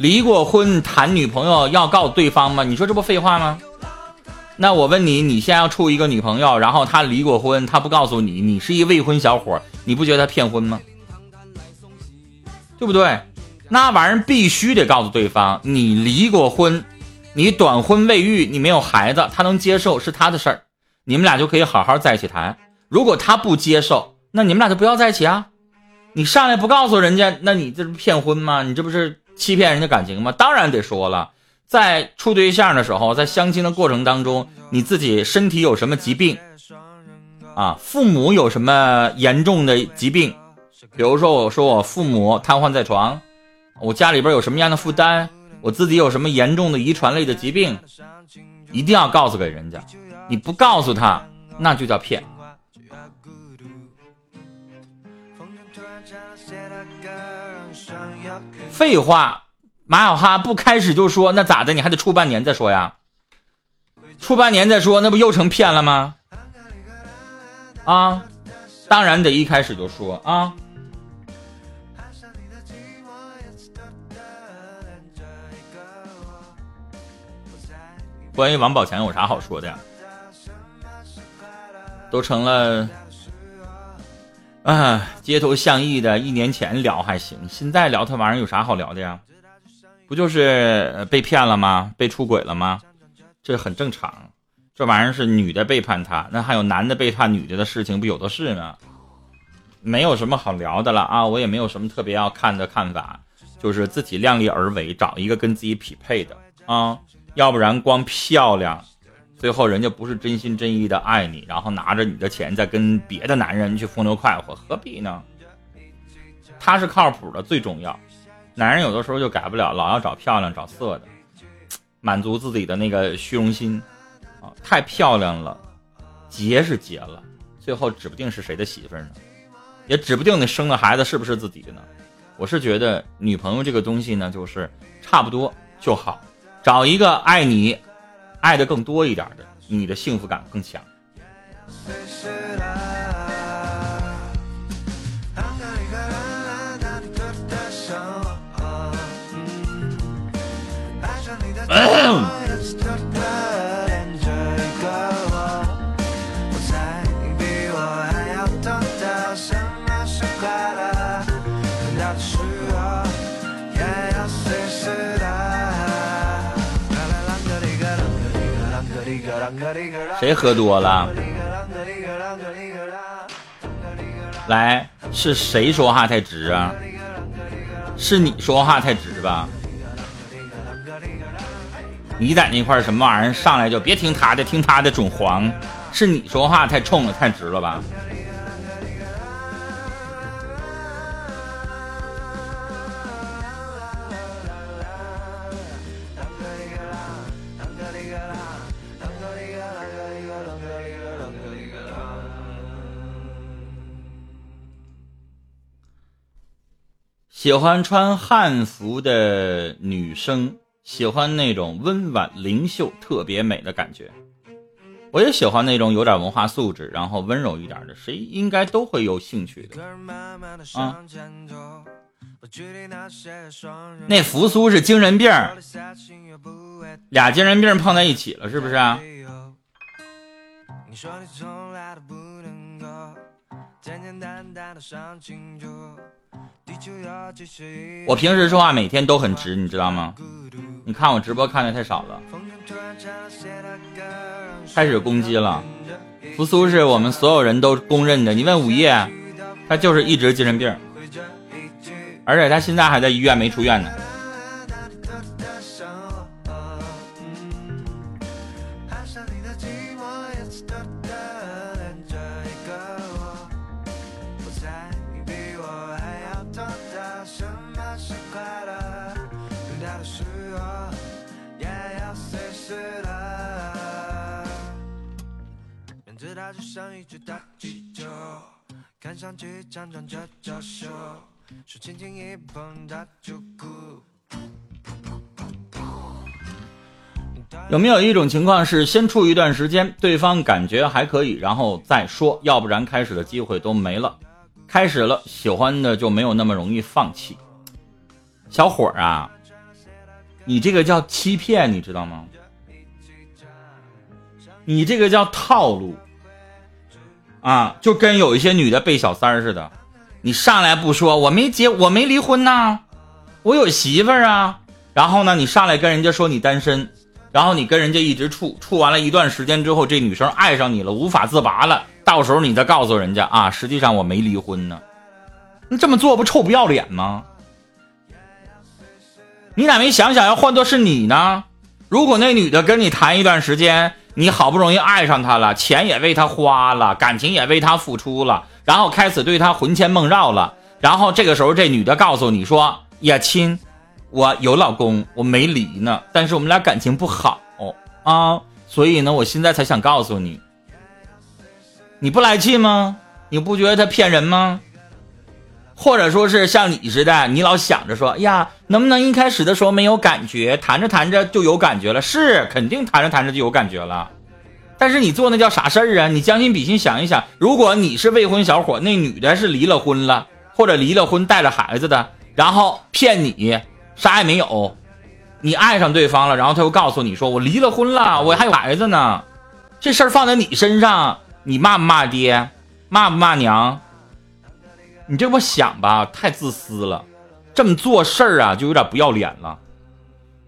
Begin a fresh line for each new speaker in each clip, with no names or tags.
离过婚谈女朋友要告对方吗？你说这不废话吗？那我问你，你现在要处一个女朋友，然后她离过婚，她不告诉你，你是一未婚小伙，你不觉得她骗婚吗？对不对？那玩意儿必须得告诉对方，你离过婚，你短婚未育，你没有孩子，她能接受是她的事儿，你们俩就可以好好在一起谈。如果她不接受，那你们俩就不要在一起啊！你上来不告诉人家，那你这是骗婚吗？你这不是欺骗人家感情吗？当然得说了。在处对象的时候，在相亲的过程当中，你自己身体有什么疾病啊？父母有什么严重的疾病？比如说，我说我父母瘫痪在床，我家里边有什么样的负担？我自己有什么严重的遗传类的疾病？一定要告诉给人家。你不告诉他，那就叫骗。废话。马小哈不开始就说那咋的？你还得处半年再说呀？处半年再说，那不又成骗了吗？啊，当然得一开始就说啊。关于王宝强有啥好说的呀？都成了啊，街头巷议的。一年前聊还行，现在聊他玩意儿有啥好聊的呀？不就是被骗了吗？被出轨了吗？这很正常。这玩意儿是女的背叛他，那还有男的背叛女的的事情不有的是吗？没有什么好聊的了啊！我也没有什么特别要看的看法，就是自己量力而为，找一个跟自己匹配的啊。要不然光漂亮，最后人家不是真心真意的爱你，然后拿着你的钱再跟别的男人去风流快活，何必呢？他是靠谱的最重要。男人有的时候就改不了，老要找漂亮、找色的，满足自己的那个虚荣心啊！太漂亮了，结是结了，最后指不定是谁的媳妇呢，也指不定你生的孩子是不是自己的呢。我是觉得女朋友这个东西呢，就是差不多就好，找一个爱你、爱的更多一点的，你的幸福感更强。谁喝多了？来，是谁说话太直啊？是你说话太直吧？你在那块什么玩意儿？上来就别听他的，听他的准黄。是你说话太冲了，太直了吧？喜欢穿汉服的女生。喜欢那种温婉灵秀、特别美的感觉，我也喜欢那种有点文化素质、然后温柔一点的，谁应该都会有兴趣的啊。那扶苏是精神病，俩精神病碰在一起了，是不是啊？简简单单的上清楚我平时说话每天都很直，你知道吗？你看我直播看的太少了，开始攻击了。扶苏是我们所有人都公认的，你问午夜，他就是一直精神病，而且他现在还在医院没出院呢。
只大气球，看上去强壮却娇羞，手轻轻一碰它就哭
有没有一种情况是先处一段时间，对方感觉还可以，然后再说，要不然开始的机会都没了。开始了，喜欢的就没有那么容易放弃。小伙儿啊，你这个叫欺骗，你知道吗？你这个叫套路啊，就跟有一些女的背小三似的，你上来不说我没结，我没离婚呐，我有媳妇儿啊，然后呢，你上来跟人家说你单身，然后你跟人家一直处，处完了一段时间之后，这女生爱上你了，无法自拔了，到时候你再告诉人家啊，实际上我没离婚呢，你这么做不臭不要脸吗？你咋没想想要换做是你呢？如果那女的跟你谈一段时间。你好不容易爱上他了，钱也为他花了，感情也为他付出了，然后开始对他魂牵梦绕了。然后这个时候，这女的告诉你说：“呀亲，我有老公，我没离呢，但是我们俩感情不好啊，所以呢，我现在才想告诉你。你不来气吗？你不觉得他骗人吗？或者说是像你似的，你老想着说哎呀，能不能一开始的时候没有感觉，谈着谈着就有感觉了？是，肯定谈着谈着就有感觉了。”但是你做那叫啥事儿啊？你将心比心想一想，如果你是未婚小伙，那女的是离了婚了，或者离了婚带着孩子的，然后骗你啥也没有，你爱上对方了，然后他又告诉你说我离了婚了，我还有孩子呢，这事儿放在你身上，你骂不骂爹，骂不骂娘？你这么想吧，太自私了，这么做事儿啊，就有点不要脸了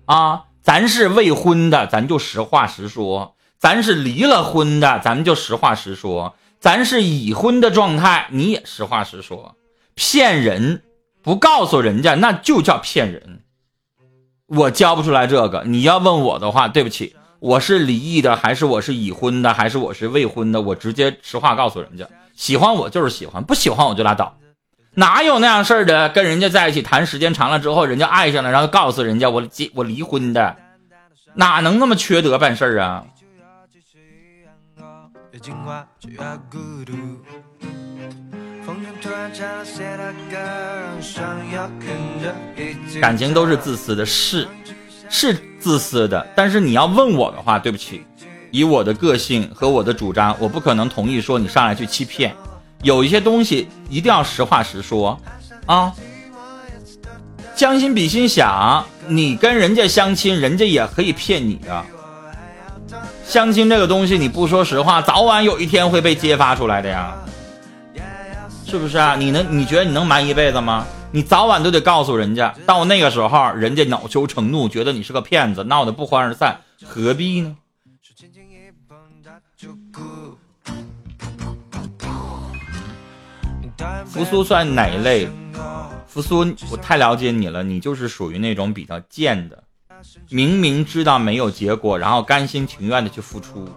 啊！咱是未婚的，咱就实话实说。咱是离了婚的，咱们就实话实说；咱是已婚的状态，你也实话实说。骗人不告诉人家，那就叫骗人。我教不出来这个。你要问我的话，对不起，我是离异的，还是我是已婚的，还是我是未婚的？我直接实话告诉人家，喜欢我就是喜欢，不喜欢我就拉倒。哪有那样事儿的？跟人家在一起谈时间长了之后，人家爱上了，然后告诉人家我结我离婚的，哪能那么缺德办事儿啊？感情都是自私的，是是自私的。但是你要问我的话，对不起，以我的个性和我的主张，我不可能同意说你上来去欺骗。有一些东西一定要实话实说啊。将心比心想，你跟人家相亲，人家也可以骗你的。相亲这个东西，你不说实话，早晚有一天会被揭发出来的呀，是不是啊？你能你觉得你能瞒一辈子吗？你早晚都得告诉人家，到那个时候，人家恼羞成怒，觉得你是个骗子，闹得不欢而散，何必呢？扶苏算哪一类？扶苏，我太了解你了，你就是属于那种比较贱的。明明知道没有结果，然后甘心情愿的去付出，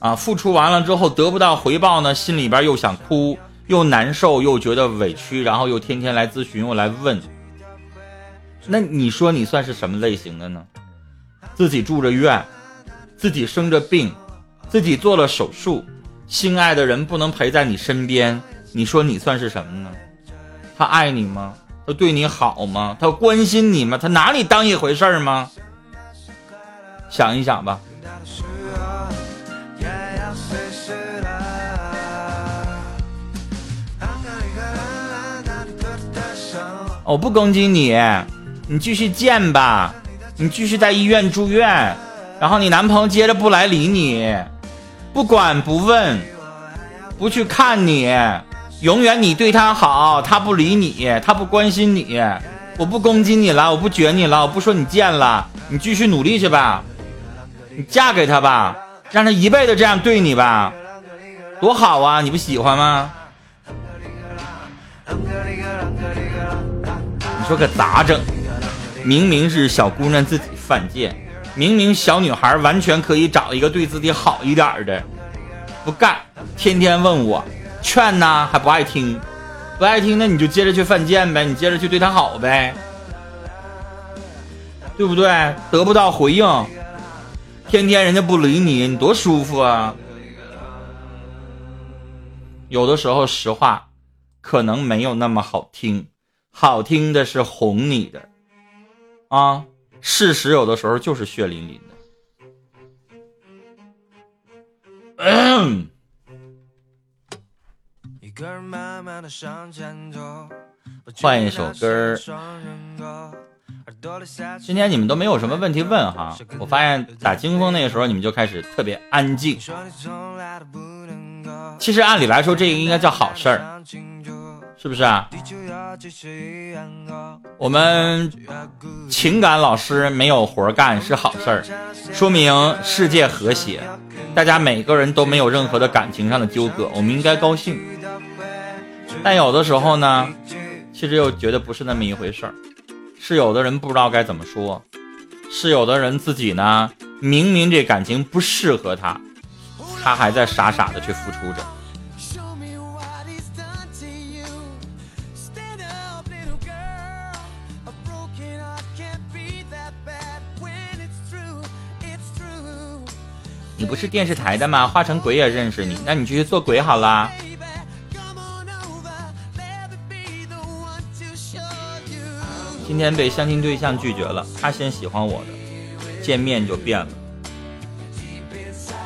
啊，付出完了之后得不到回报呢，心里边又想哭，又难受，又觉得委屈，然后又天天来咨询，又来问。那你说你算是什么类型的呢？自己住着院，自己生着病，自己做了手术，心爱的人不能陪在你身边，你说你算是什么呢？他爱你吗？他对你好吗？他关心你吗？他拿你当一回事吗？想一想吧。我不攻击你，你继续贱吧，你继续在医院住院，然后你男朋友接着不来理你，不管不问，不去看你。永远你对他好，他不理你，他不关心你。我不攻击你了，我不卷你了，我不说你贱了，你继续努力去吧，你嫁给他吧，让他一辈子这样对你吧，多好啊！你不喜欢吗？你说可咋整？明明是小姑娘自己犯贱，明明小女孩完全可以找一个对自己好一点的，不干，天天问我。劝呐还不爱听，不爱听那你就接着去犯贱呗，你接着去对他好呗，对不对？得不到回应，天天人家不理你，你多舒服啊！有的时候实话可能没有那么好听，好听的是哄你的啊，事实有的时候就是血淋淋的。换一首歌今天你们都没有什么问题问哈，我发现打金风那个时候你们就开始特别安静。其实按理来说，这个应该叫好事儿，是不是啊？我们情感老师没有活干是好事儿，说明世界和谐，大家每个人都没有任何的感情上的纠葛，我们应该高兴。但有的时候呢，其实又觉得不是那么一回事儿，是有的人不知道该怎么说，是有的人自己呢，明明这感情不适合他，他还在傻傻的去付出着。你不是电视台的吗？化成鬼也认识你，那你就去做鬼好啦。今天被相亲对象拒绝了，他先喜欢我的，见面就变了。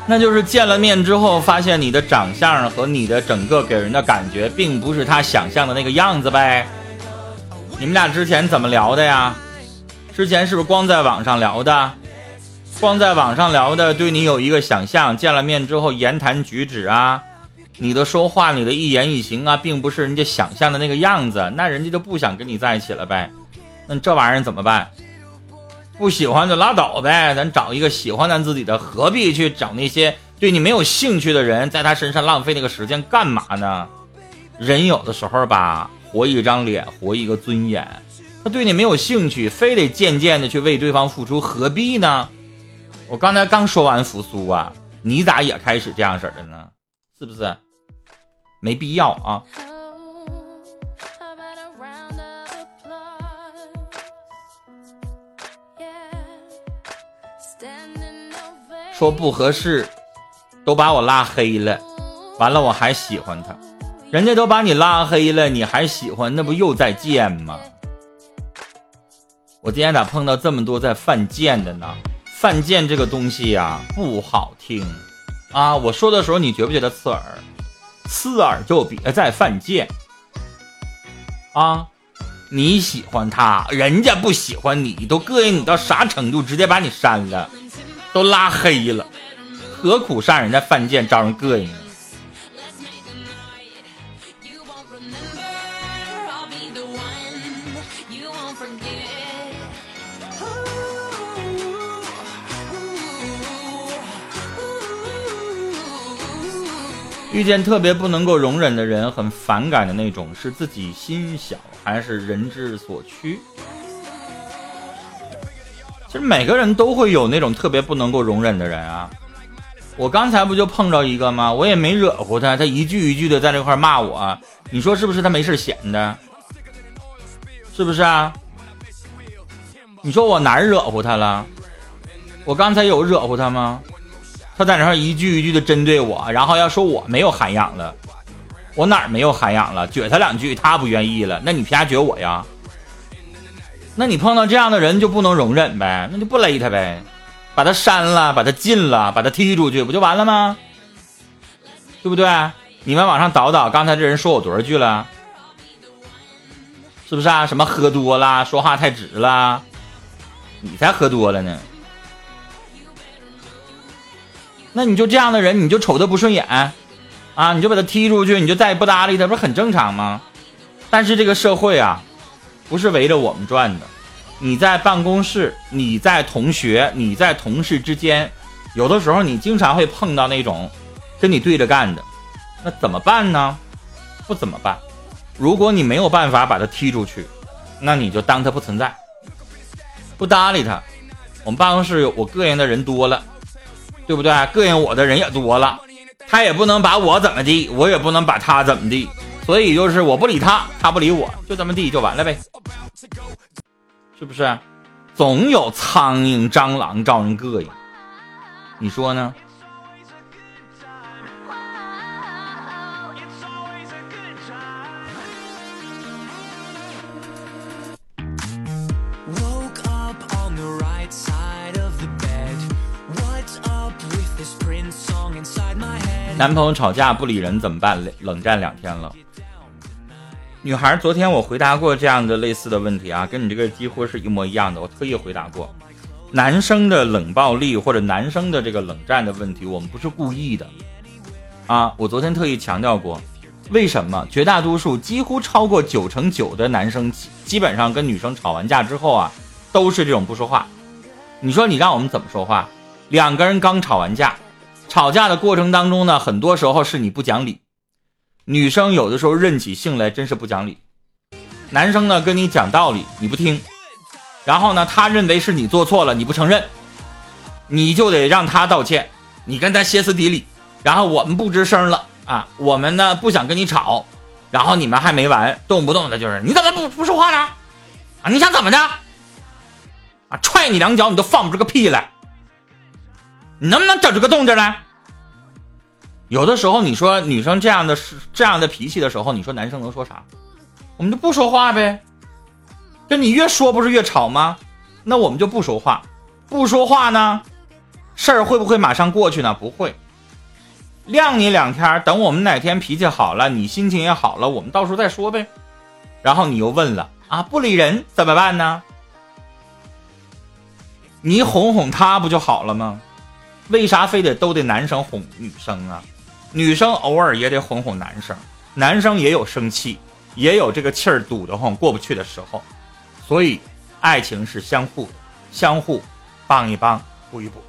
那就是见了面之后，发现你的长相和你的整个给人的感觉，并不是他想象的那个样子呗。你们俩之前怎么聊的呀？之前是不是光在网上聊的？光在网上聊的，对你有一个想象，见了面之后言谈举止啊，你的说话，你的一言一行啊，并不是人家想象的那个样子，那人家就不想跟你在一起了呗。那这玩意儿怎么办？不喜欢就拉倒呗，咱找一个喜欢咱自己的，何必去找那些对你没有兴趣的人，在他身上浪费那个时间干嘛呢？人有的时候吧，活一张脸，活一个尊严。他对你没有兴趣，非得渐渐的去为对方付出，何必呢？我刚才刚说完扶苏啊，你咋也开始这样式儿的呢？是不是？没必要啊。说不合适，都把我拉黑了，完了我还喜欢他，人家都把你拉黑了，你还喜欢，那不又在贱吗？我今天咋碰到这么多在犯贱的呢？犯贱这个东西呀，不好听啊！我说的时候，你觉不觉得刺耳？刺耳就别再犯贱啊！你喜欢他，人家不喜欢你，都膈应你到啥程度？直接把你删了，都拉黑了，何苦上人家犯贱，招人膈应？遇见特别不能够容忍的人，很反感的那种，是自己心小还是人之所趋？其实每个人都会有那种特别不能够容忍的人啊。我刚才不就碰着一个吗？我也没惹乎他，他一句一句的在这块骂我，你说是不是？他没事闲的，是不是啊？你说我哪儿惹乎他了？我刚才有惹乎他吗？他在那块一句一句的针对我，然后要说我没有涵养了，我哪儿没有涵养了？撅他两句，他不愿意了，那你凭啥撅我呀？那你碰到这样的人就不能容忍呗？那就不勒他呗，把他删了，把他禁了，把他踢出去，不就完了吗？对不对？你们往上倒倒，刚才这人说我多少句了？是不是啊？什么喝多了，说话太直了？你才喝多了呢。那你就这样的人，你就瞅他不顺眼，啊，你就把他踢出去，你就再也不搭理他，不是很正常吗？但是这个社会啊，不是围着我们转的。你在办公室，你在同学，你在同事之间，有的时候你经常会碰到那种跟你对着干的，那怎么办呢？不怎么办？如果你没有办法把他踢出去，那你就当他不存在，不搭理他。我们办公室我膈应的人多了。对不对？膈应我的人也多了，他也不能把我怎么地，我也不能把他怎么地，所以就是我不理他，他不理我，就这么地就完了呗，是不是？总有苍蝇、蟑螂招人膈应，你说呢？男朋友吵架不理人怎么办？冷战两天了。女孩，昨天我回答过这样的类似的问题啊，跟你这个几乎是一模一样的。我特意回答过，男生的冷暴力或者男生的这个冷战的问题，我们不是故意的啊。我昨天特意强调过，为什么绝大多数几乎超过九成九的男生，基本上跟女生吵完架之后啊，都是这种不说话。你说你让我们怎么说话？两个人刚吵完架，吵架的过程当中呢，很多时候是你不讲理。女生有的时候任起性来真是不讲理，男生呢跟你讲道理你不听，然后呢他认为是你做错了你不承认，你就得让他道歉，你跟他歇斯底里，然后我们不吱声了。啊，我们呢不想跟你吵，然后你们还没完，动不动的就是你怎么不不说话呢？啊你想怎么的？啊踹你两脚你都放不出个屁来，你能不能整出个动静来？有的时候，你说女生这样的是这样的脾气的时候，你说男生能说啥？我们就不说话呗。跟你越说不是越吵吗？那我们就不说话，不说话呢，事儿会不会马上过去呢？不会，晾你两天，等我们哪天脾气好了，你心情也好了，我们到时候再说呗。然后你又问了啊，不理人怎么办呢？你哄哄他不就好了吗？为啥非得都得男生哄女生啊？女生偶尔也得哄哄男生，男生也有生气，也有这个气儿堵得慌过不去的时候，所以爱情是相互的，相互帮一帮，补一补。